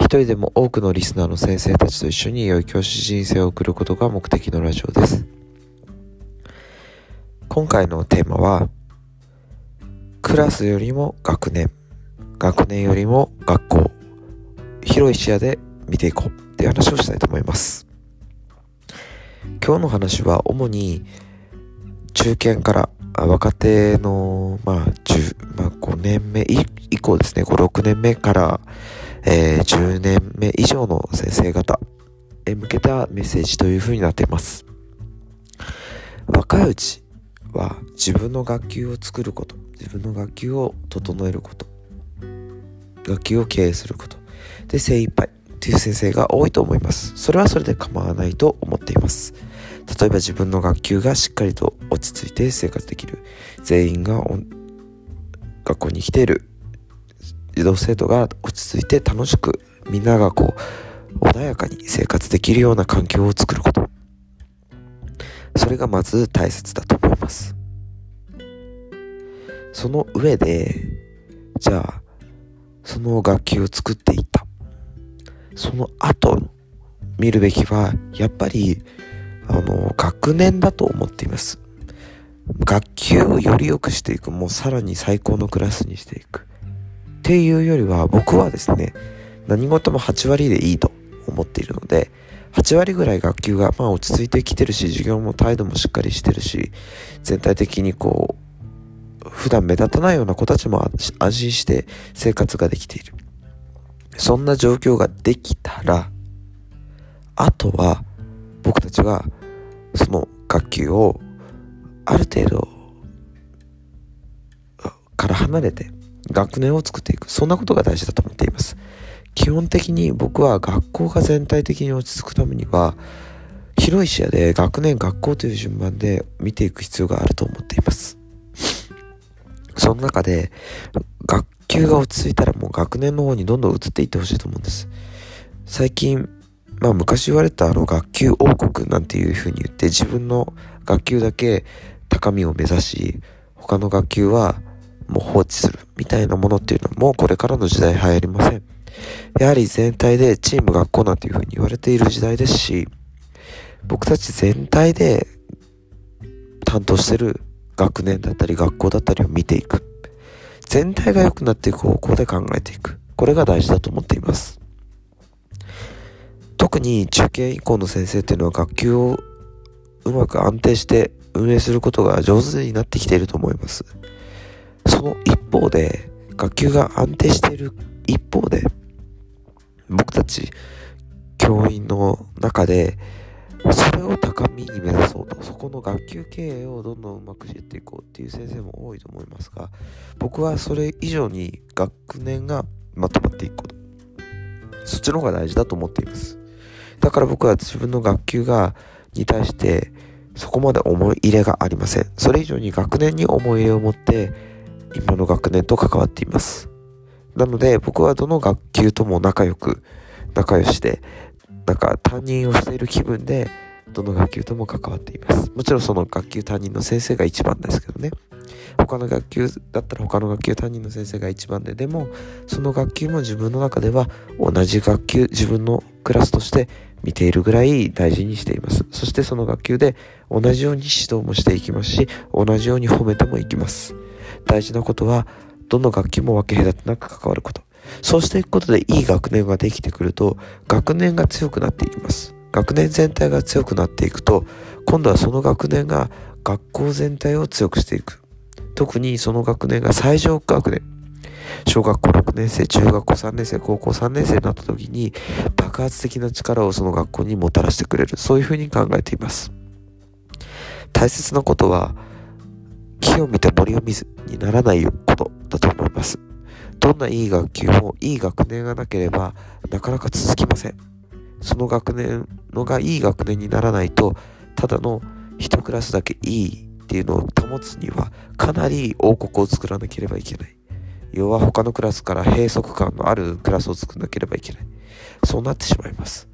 一人でも多くのリスナーの先生たちと一緒に良い教師人生を送ることが目的のラジオです。今回のテーマは、クラスよりも学年、学年よりも学校、広い視野で見ていこうっていう話をしたいと思います。今日の話は主に中堅から若手の、まあ、10まあ、5年目以降ですね、5、6年目から、えー、10年目以上の先生方へ向けたメッセージというふうになっています。若いうちは自分の学級を作ること、自分の学級を整えること、学級を経営すること、で精一杯という先生が多いと思います。それはそれで構わないと思っています。例えば自分の学級がしっかりと落ち着いて生活できる。全員が学校に来ている児童生徒が落ち着いて楽しくみんながこう穏やかに生活できるような環境を作ること。それがまず大切だと思います。その上でじゃあその楽器を作っていった。その後見るべきはやっぱりあの学年だと思っています。学級をより良くしていく。もうさらに最高のクラスにしていく。ていうよりは僕はですね何事も8割でいいと思っているので8割ぐらい学級がまあ落ち着いてきてるし授業も態度もしっかりしてるし全体的にこう普段目立たないような子たちも安心して生活ができている。そんな状況ができたらあとは僕たちがその学級をある程度から離れて学年を作っていく。そんなことが大事だと思っています。基本的に僕は学校が全体的に落ち着くためには広い視野で学年学校という順番で見ていく必要があると思っています。その中で学級が落ち着いたらもう学年の方にどんどん移っていってほしいと思うんです。最近まあ昔言われたあの学級王国なんていう風に言って自分の学級だけ高みを目指し他の学級はもう放置するみたいなものっていうのはもうこれからの時代流行りません。やはり全体でチーム学校なんていうふうに言われている時代ですし、僕たち全体で担当してる学年だったり学校だったりを見ていく。全体が良くなっていく方向で考えていく。これが大事だと思っています。特に中堅以降の先生っていうのは学級をうまく安定して運営することが上手になってきていると思います。その一方で、学級が安定している一方で、僕たち教員の中で、それを高みに目指そうと、そこの学級経営をどんどんうまくしていこうっていう先生も多いと思いますが、僕はそれ以上に学年がまとまっていくこと、そっちの方が大事だと思っています。だから僕は自分の学級が、に対して、そこまで思い入れがありません。それ以上に学年に思い入れを持って、今の学年と関わっています。なので僕はどの学級とも仲良く仲良しでなんか担任をしている気分でどの学級とも関わっています。もちろんその学級担任の先生が一番ですけどね。他の学級だったら他の学級担任の先生が一番で、でもその学級も自分の中では同じ学級、自分のクラスとして見ているぐらい大事にしています。そしてその学級で同じように指導もしていきますし、同じように褒めてもいきます。大事なことは、どの楽器も分け隔てなく関わること。そうしていくことでいい学年ができてくると、学年が強くなっていきます。学年全体が強くなっていくと、今度はその学年が学校全体を強くしていく。特にその学年が最上学年。小学校6年生、中学校3年生、高校3年生になった時に爆発的な力をその学校にもたらしてくれる。そういうふうに考えています。大切なことは、木を見て森を見ずにならないことだと思います。どんないい学級もいい学年がなければなかなか続きません。その学年のがいい学年にならないとただの1クラスだけいいっていうのを保つにはかなり王国を作らなければいけない要は他のクラスから閉塞感のあるクラスを作らなければいけないそうなってしまいます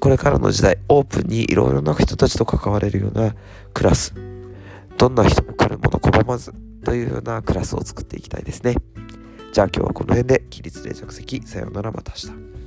これからの時代オープンにいろいろな人たちと関われるようなクラスどんな人も来るもの拒まずというようなクラスを作っていきたいですね。じゃあ今日はこの辺で起立で着席さようならまた明日。